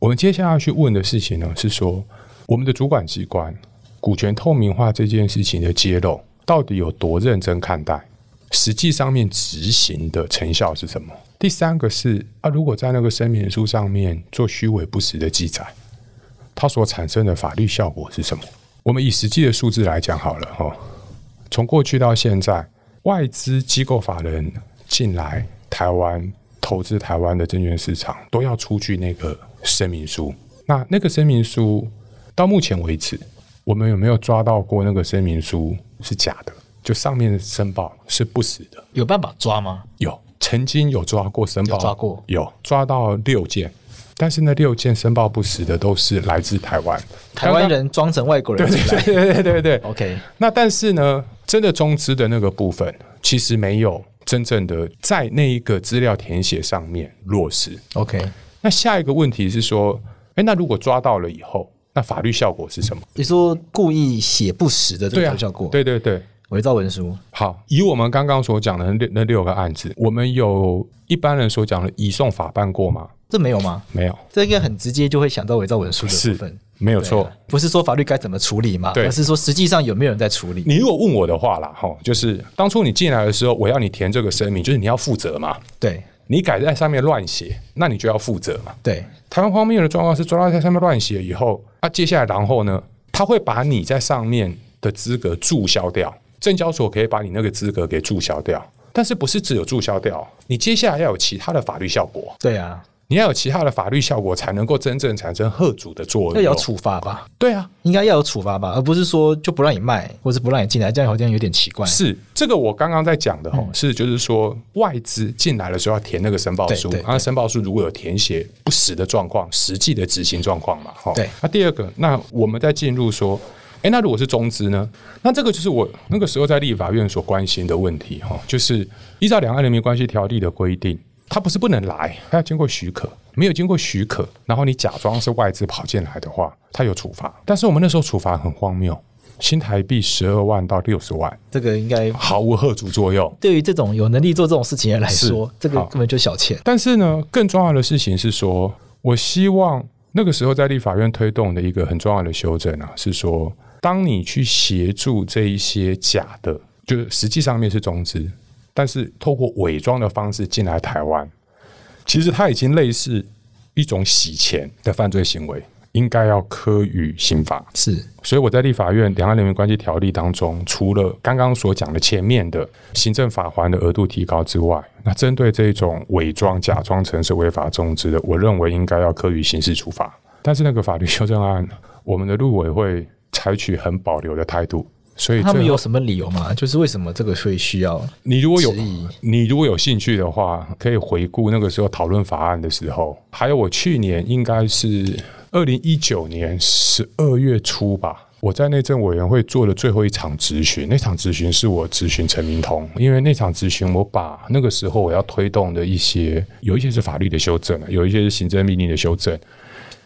我们接下来要去问的事情呢，是说我们的主管机关股权透明化这件事情的揭露，到底有多认真看待？实际上面执行的成效是什么？第三个是啊，如果在那个声明书上面做虚伪不实的记载，它所产生的法律效果是什么？我们以实际的数字来讲好了哈。从过去到现在，外资机构法人进来台湾投资台湾的证券市场，都要出具那个声明书。那那个声明书到目前为止，我们有没有抓到过那个声明书是假的？就上面申报是不实的？有办法抓吗？有。曾经有抓过申报，抓过有抓到六件，但是那六件申报不实的都是来自台湾，台湾人装成外国人进来，对对对对对，OK。那但是呢，真的中资的那个部分，其实没有真正的在那一个资料填写上面落实，OK。那下一个问题是说，哎，那如果抓到了以后，那法律效果是什么？你说故意写不实的这个效果？对对对。伪造文书。好，以我们刚刚所讲的那六那六个案子，我们有一般人所讲的移送法办过吗？这没有吗？没有，这应该很直接就会想到伪造文书的部分。没有错，不是说法律该怎么处理嘛，对，而是说实际上有没有人在处理。你如果问我的话啦，哈，就是当初你进来的时候，我要你填这个声明，就是你要负责嘛。对，你改在上面乱写，那你就要负责嘛。对，台湾方面的状况是抓到在上面乱写以后，啊，接下来然后呢，他会把你在上面的资格注销掉，证交所可以把你那个资格给注销掉，但是不是只有注销掉，你接下来要有其他的法律效果。对啊。你要有其他的法律效果，才能够真正产生贺主的作用。要有处罚吧？对啊，应该要有处罚吧，而不是说就不让你卖，或是不让你进来，这样好像有点奇怪。是这个，我刚刚在讲的哈，是就是说外资进来的时候要填那个申报书，然后申报书如果有填写不实的状况，实际的执行状况嘛，哈。对。那第二个，那我们再进入说，哎，那如果是中资呢？那这个就是我那个时候在立法院所关心的问题哈，就是依照《两岸人民关系条例》的规定。它不是不能来，它要经过许可。没有经过许可，然后你假装是外资跑进来的话，它有处罚。但是我们那时候处罚很荒谬，新台币十二万到六十万，这个应该毫无吓阻作用。对于这种有能力做这种事情的人来说，这个根本就小钱。但是呢，更重要的事情是说，我希望那个时候在立法院推动的一个很重要的修正啊，是说，当你去协助这一些假的，就是实际上面是中资。但是透过伪装的方式进来台湾，其实它已经类似一种洗钱的犯罪行为，应该要科予刑罚。是，所以我在立法院《两岸人民关系条例》当中，除了刚刚所讲的前面的行政法环的额度提高之外，那针对这种伪装、假装成是违法中资的，我认为应该要科予刑事处罚。但是那个法律修正案，我们的陆委会采取很保留的态度。所以他们有什么理由吗？就是为什么这个会需要？你如果有你如果有兴趣的话，可以回顾那个时候讨论法案的时候，还有我去年应该是二零一九年十二月初吧，我在内政委员会做的最后一场咨询，那场咨询是我咨询陈明通，因为那场咨询我把那个时候我要推动的一些，有一些是法律的修正，有一些是行政命令的修正，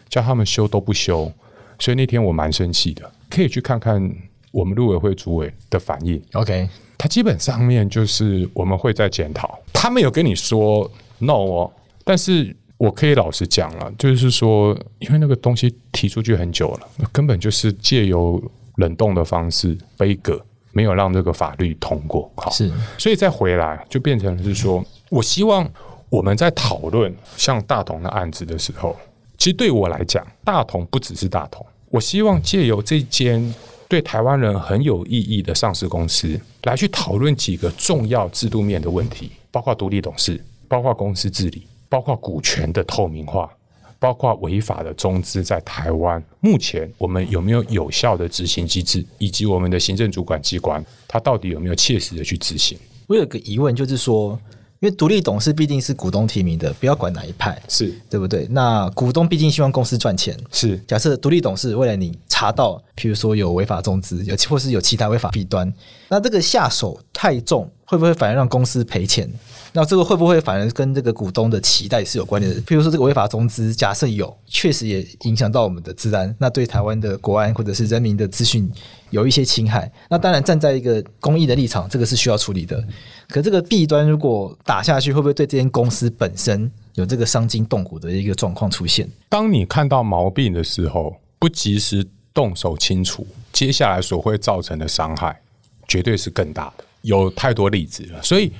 叫他们修都不修，所以那天我蛮生气的，可以去看看。我们陆委会主委的反应，OK，他基本上面就是我们会在检讨。他没有跟你说 no 哦，但是我可以老实讲了，就是说，因为那个东西提出去很久了，根本就是借由冷冻的方式背锅，没有让这个法律通过。好，是，所以再回来就变成是说，我希望我们在讨论像大同的案子的时候，其实对我来讲，大同不只是大同，我希望借由这间。对台湾人很有意义的上市公司，来去讨论几个重要制度面的问题，包括独立董事，包括公司治理，包括股权的透明化，包括违法的中资在台湾目前我们有没有有效的执行机制，以及我们的行政主管机关，它到底有没有切实的去执行？我有个疑问，就是说。因为独立董事毕竟是股东提名的，不要管哪一派，是对不对？那股东毕竟希望公司赚钱，是。假设独立董事为了你查到，譬如说有违法中资，有或是有其他违法弊端，那这个下手太重，会不会反而让公司赔钱？那这个会不会反而跟这个股东的期待是有关联的？譬如说这个违法中资，假设有，确实也影响到我们的治安，那对台湾的国安或者是人民的资讯有一些侵害。那当然站在一个公益的立场，这个是需要处理的。可这个弊端如果打下去，会不会对这间公司本身有这个伤筋动骨的一个状况出现？当你看到毛病的时候，不及时动手清除，接下来所会造成的伤害，绝对是更大的。有太多例子了。所以，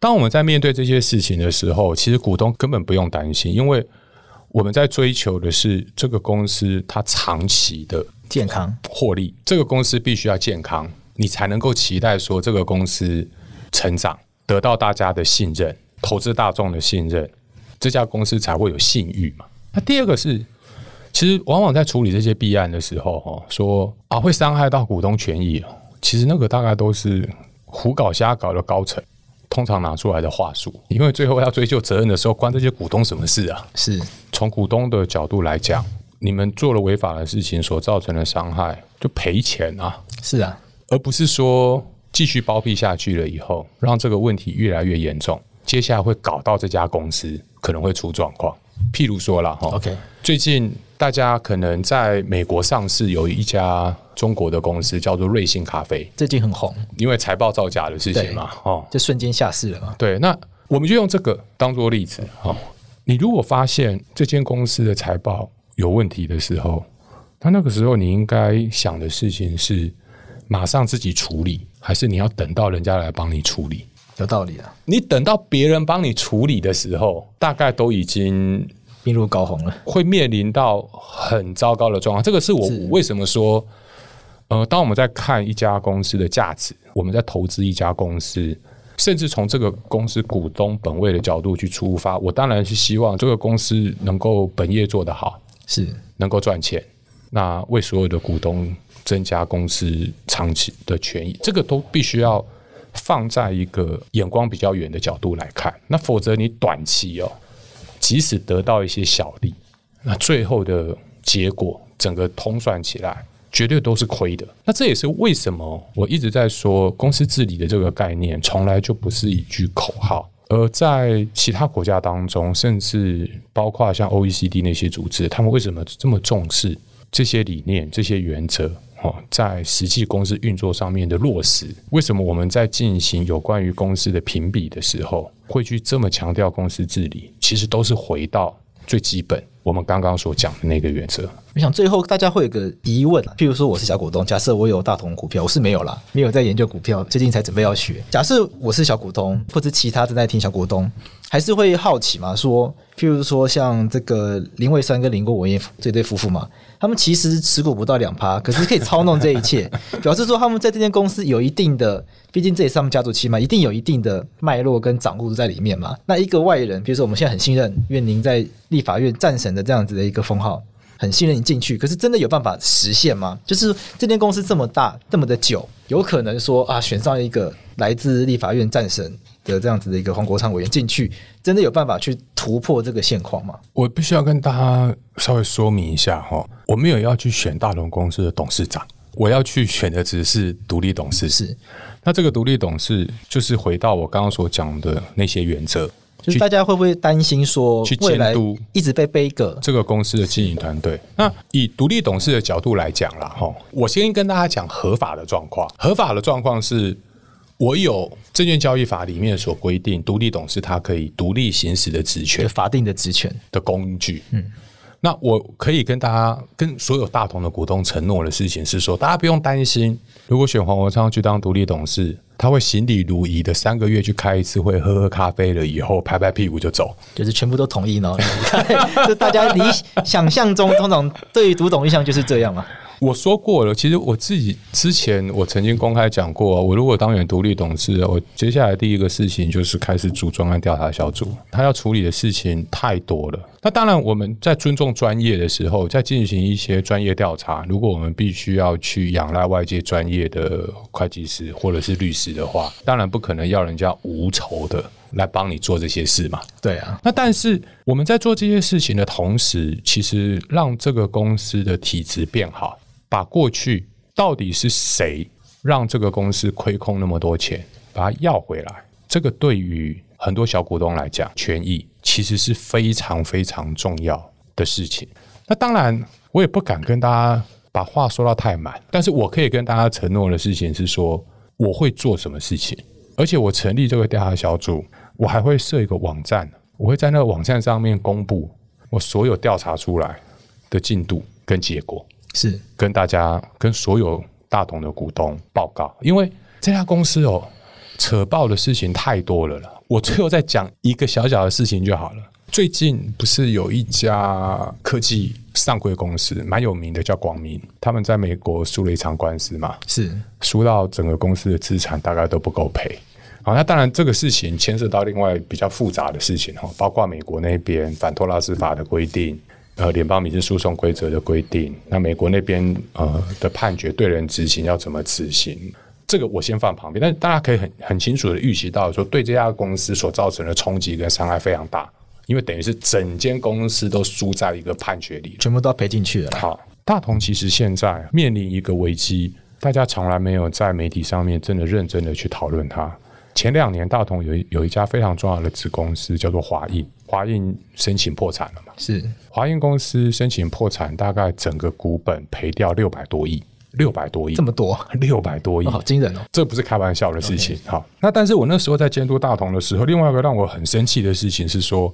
当我们在面对这些事情的时候，其实股东根本不用担心，因为我们在追求的是这个公司它长期的健康获利。这个公司必须要健康，你才能够期待说这个公司。成长，得到大家的信任，投资大众的信任，这家公司才会有信誉嘛。那第二个是，其实往往在处理这些弊案的时候，哈，说啊会伤害到股东权益，其实那个大概都是胡搞瞎搞的高层通常拿出来的话术，因为最后要追究责任的时候，关这些股东什么事啊？是从股东的角度来讲，你们做了违法的事情所造成的伤害，就赔钱啊。是啊，而不是说。继续包庇下去了以后，让这个问题越来越严重，接下来会搞到这家公司可能会出状况。譬如说了哈，OK，最近大家可能在美国上市有一家中国的公司叫做瑞幸咖啡，最近很红，因为财报造假的事情嘛，哦，就瞬间下市了嘛。对，那我们就用这个当做例子哦。你如果发现这间公司的财报有问题的时候，那那个时候你应该想的事情是马上自己处理，还是你要等到人家来帮你处理？有道理啊！你等到别人帮你处理的时候，大概都已经病入膏肓了，会面临到很糟糕的状况。这个是我为什么说，呃，当我们在看一家公司的价值，我们在投资一家公司，甚至从这个公司股东本位的角度去出发，我当然是希望这个公司能够本业做得好，是能够赚钱，那为所有的股东增加公司长期的权益，这个都必须要。放在一个眼光比较远的角度来看，那否则你短期哦，即使得到一些小利，那最后的结果整个通算起来，绝对都是亏的。那这也是为什么我一直在说公司治理的这个概念，从来就不是一句口号。而在其他国家当中，甚至包括像 OECD 那些组织，他们为什么这么重视这些理念、这些原则？哦，在实际公司运作上面的落实，为什么我们在进行有关于公司的评比的时候，会去这么强调公司治理？其实都是回到最基本，我们刚刚所讲的那个原则。我想最后大家会有个疑问，譬如说我是小股东，假设我有大同股票，我是没有啦，没有在研究股票，最近才准备要学。假设我是小股东，或者其他正在听小股东，还是会好奇嘛？说，譬如说像这个林蔚山跟林国文彦这对夫妇嘛。他们其实持股不到两趴，可是可以操弄这一切，表示说他们在这间公司有一定的，毕竟这也是他们家族企业嘛，一定有一定的脉络跟掌握在里面嘛。那一个外人，比如说我们现在很信任，因为您在立法院战神的这样子的一个封号，很信任你进去，可是真的有办法实现吗？就是这间公司这么大，这么的久，有可能说啊，选上一个来自立法院战神的这样子的一个黄国昌委员进去，真的有办法去突破这个现况吗？我必须要跟大家稍微说明一下哈，我没有要去选大龙公司的董事长，我要去选的只是独立董事。是，那这个独立董事就是回到我刚刚所讲的那些原则，就是大家会不会担心说，去监督一直被背个这个公司的经营团队？那以独立董事的角度来讲啦，哈，我先跟大家讲合法的状况，合法的状况是。我有证券交易法里面所规定，独立董事他可以独立行使的职权，法定的职权的工具。嗯，那我可以跟大家、跟所有大同的股东承诺的事情是说，大家不用担心，如果选黄国昌去当独立董事，他会行礼如仪的三个月去开一次会，喝喝咖啡了以后拍拍屁股就走，就是全部都同意呢？就大家理想象中通常对于独董印象就是这样嘛。我说过了，其实我自己之前我曾经公开讲过，我如果当选独立董事，我接下来第一个事情就是开始组专案调查小组，他要处理的事情太多了。那当然，我们在尊重专业的时候，在进行一些专业调查，如果我们必须要去仰赖外界专业的会计师或者是律师的话，当然不可能要人家无酬的来帮你做这些事嘛。对啊。那但是我们在做这些事情的同时，其实让这个公司的体质变好。把过去到底是谁让这个公司亏空那么多钱，把它要回来，这个对于很多小股东来讲，权益其实是非常非常重要的事情。那当然，我也不敢跟大家把话说到太满，但是我可以跟大家承诺的事情是说，我会做什么事情，而且我成立这个调查小组，我还会设一个网站，我会在那个网站上面公布我所有调查出来的进度跟结果。是跟大家、跟所有大同的股东报告，因为这家公司哦，扯爆的事情太多了了。我最后再讲一个小小的事情就好了。最近不是有一家科技上柜公司蛮有名的，叫广明，他们在美国输了一场官司嘛，是输到整个公司的资产大概都不够赔。好，那当然这个事情牵涉到另外比较复杂的事情哈，包括美国那边反托拉斯法的规定。呃，联邦民事诉讼规则的规定，那美国那边呃的判决对人执行要怎么执行？这个我先放旁边，但是大家可以很很清楚的预期到说，对这家公司所造成的冲击跟伤害非常大，因为等于是整间公司都输在一个判决里，全部都要赔进去了。好，大同其实现在面临一个危机，大家从来没有在媒体上面真的认真的去讨论它。前两年，大同有一有一家非常重要的子公司叫做华映，华映申请破产了嘛？是华映公司申请破产，大概整个股本赔掉六百多亿，六百多亿，这么多，六百多亿，哦，好惊人哦！这不是开玩笑的事情。好，那但是我那时候在监督大同的时候，另外一个让我很生气的事情是说，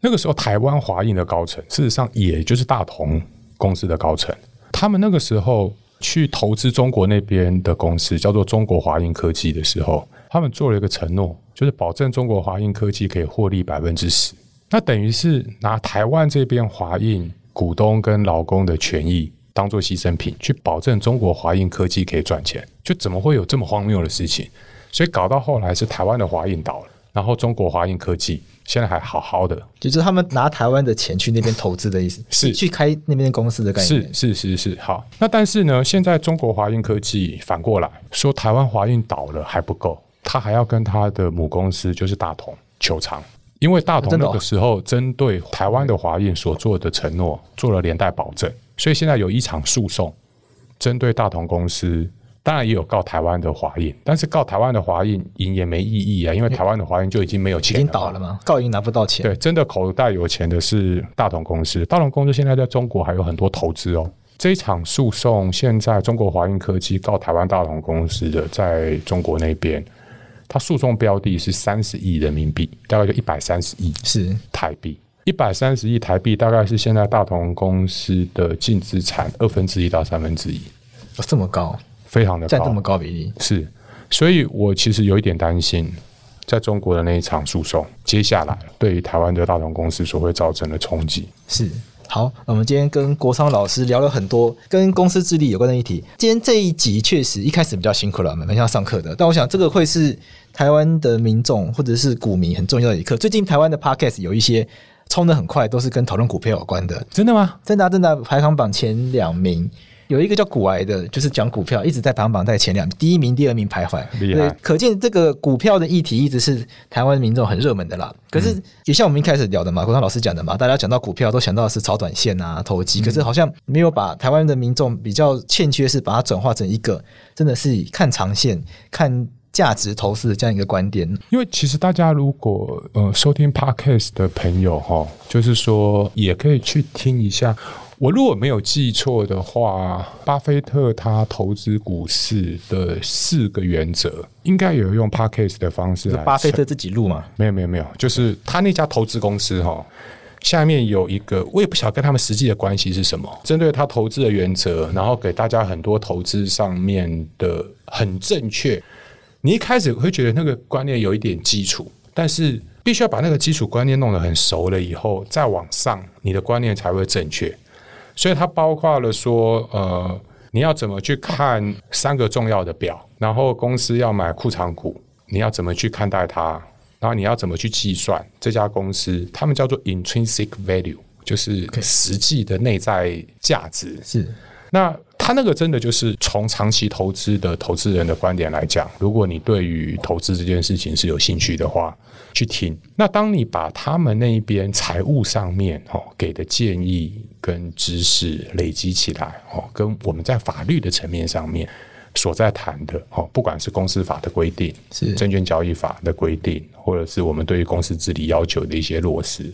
那个时候台湾华映的高层，事实上也就是大同公司的高层，他们那个时候去投资中国那边的公司，叫做中国华映科技的时候，他们做了一个承诺，就是保证中国华映科技可以获利百分之十。那等于是拿台湾这边华映股东跟劳工的权益当做牺牲品，去保证中国华映科技可以赚钱，就怎么会有这么荒谬的事情？所以搞到后来是台湾的华映倒了，然后中国华映科技现在还好好的，就是他们拿台湾的钱去那边投资的意思，是去开那边公司的概念。是是是是，好。那但是呢，现在中国华映科技反过来说，台湾华映倒了还不够，他还要跟他的母公司就是大同求偿。因为大同那个时候针对台湾的华映所做的承诺做了连带保证，所以现在有一场诉讼，针对大同公司，当然也有告台湾的华映，但是告台湾的华映赢也没意义啊，因为台湾的华映就已经没有钱了，已经倒了吗？告赢拿不到钱。对，真的口袋有钱的是大同公司，大同公司现在在中国还有很多投资哦。这一场诉讼，现在中国华映科技告台湾大同公司的，在中国那边。他诉讼标的是三十亿人民币，大概就一百三十亿是。台币，一百三十亿台币大概是现在大同公司的净资产二分之一到三分之一，哦，这么高，非常的高，占这么高比例？是，所以我其实有一点担心，在中国的那一场诉讼，接下来对于台湾的大同公司所会造成的冲击。是。好，我们今天跟国昌老师聊了很多跟公司治理有关的议题。今天这一集确实一开始比较辛苦了，蛮像上课的。但我想这个会是台湾的民众或者是股民很重要的一课。最近台湾的 Podcast 有一些冲得很快，都是跟讨论股票有关的。真的吗？真的啊，真的啊，排行榜前两名。有一个叫股癌的，就是讲股票，一直在排行榜在前两，第一名、第二名徘徊。厉害！可见这个股票的议题一直是台湾民众很热门的啦。可是也像我们一开始聊的嘛，国昌老师讲的嘛，大家讲到股票都想到的是炒短线啊、投机，可是好像没有把台湾的民众比较欠缺是把它转化成一个真的是看长线、看价值投资的这样一个观点。因为其实大家如果呃收听 Podcast 的朋友哈，就是说也可以去听一下。我如果没有记错的话，巴菲特他投资股市的四个原则，应该有用 Podcast 的方式来。巴菲特自己录吗？没有没有没有，就是他那家投资公司哈，下面有一个，我也不晓得跟他们实际的关系是什么。针对他投资的原则，然后给大家很多投资上面的很正确。你一开始会觉得那个观念有一点基础，但是必须要把那个基础观念弄得很熟了以后，再往上，你的观念才会正确。所以它包括了说，呃，你要怎么去看三个重要的表，然后公司要买库藏股，你要怎么去看待它，然后你要怎么去计算这家公司，他们叫做 intrinsic value，就是实际的内在价值。是，那他那个真的就是从长期投资的投资人的观点来讲，如果你对于投资这件事情是有兴趣的话。去听。那当你把他们那一边财务上面哦给的建议跟知识累积起来哦，跟我们在法律的层面上面所在谈的哦，不管是公司法的规定，是证券交易法的规定，或者是我们对于公司治理要求的一些落实，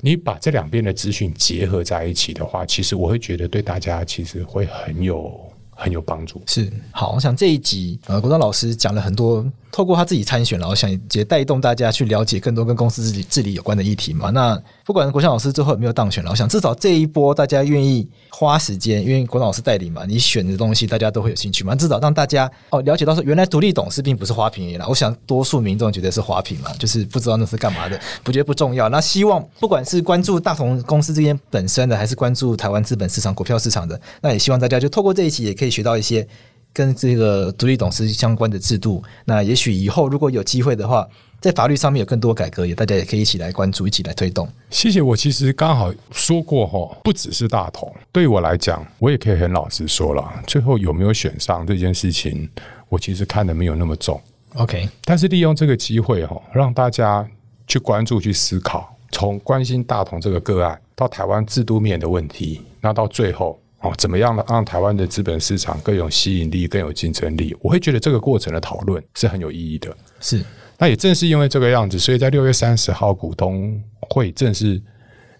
你把这两边的资讯结合在一起的话，其实我会觉得对大家其实会很有很有帮助。是，好，我想这一集呃，国章老师讲了很多。透过他自己参选，然后想也带动大家去了解更多跟公司治理治理有关的议题嘛。那不管国昌老师最后有没有当选，我想至少这一波大家愿意花时间，因为国昌老师带领嘛，你选的东西大家都会有兴趣嘛。至少让大家哦了解到说，原来独立董事并不是花瓶而已啦。我想多数民众觉得是花瓶嘛，就是不知道那是干嘛的，不觉得不重要。那希望不管是关注大同公司这边本身的，还是关注台湾资本市场股票市场的，那也希望大家就透过这一期也可以学到一些。跟这个独立董事相关的制度，那也许以后如果有机会的话，在法律上面有更多改革，也大家也可以一起来关注，一起来推动。谢谢。我其实刚好说过哈，不只是大同，对我来讲，我也可以很老实说了，最后有没有选上这件事情，我其实看的没有那么重。OK，但是利用这个机会哈，让大家去关注、去思考，从关心大同这个个案到台湾制度面的问题，那到最后。哦，怎么样让台湾的资本市场更有吸引力、更有竞争力？我会觉得这个过程的讨论是很有意义的。是，那也正是因为这个样子，所以在六月三十号股东会正式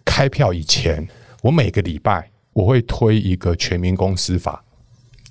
开票以前，我每个礼拜我会推一个全民公司法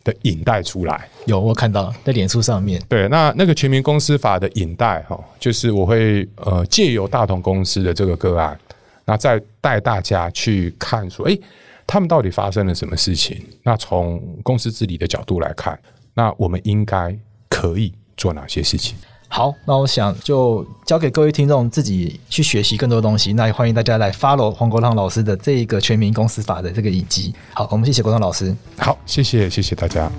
的引带出来。有，我看到在脸书上面。对，那那个全民公司法的引带哈，就是我会呃借由大同公司的这个个案。那再带大家去看说，哎，他们到底发生了什么事情？那从公司治理的角度来看，那我们应该可以做哪些事情？好，那我想就交给各位听众自己去学习更多东西。那也欢迎大家来 follow 黄国浪老师的这一个全民公司法的这个影集。好，我们谢谢国浪老师。好，谢谢，谢谢大家。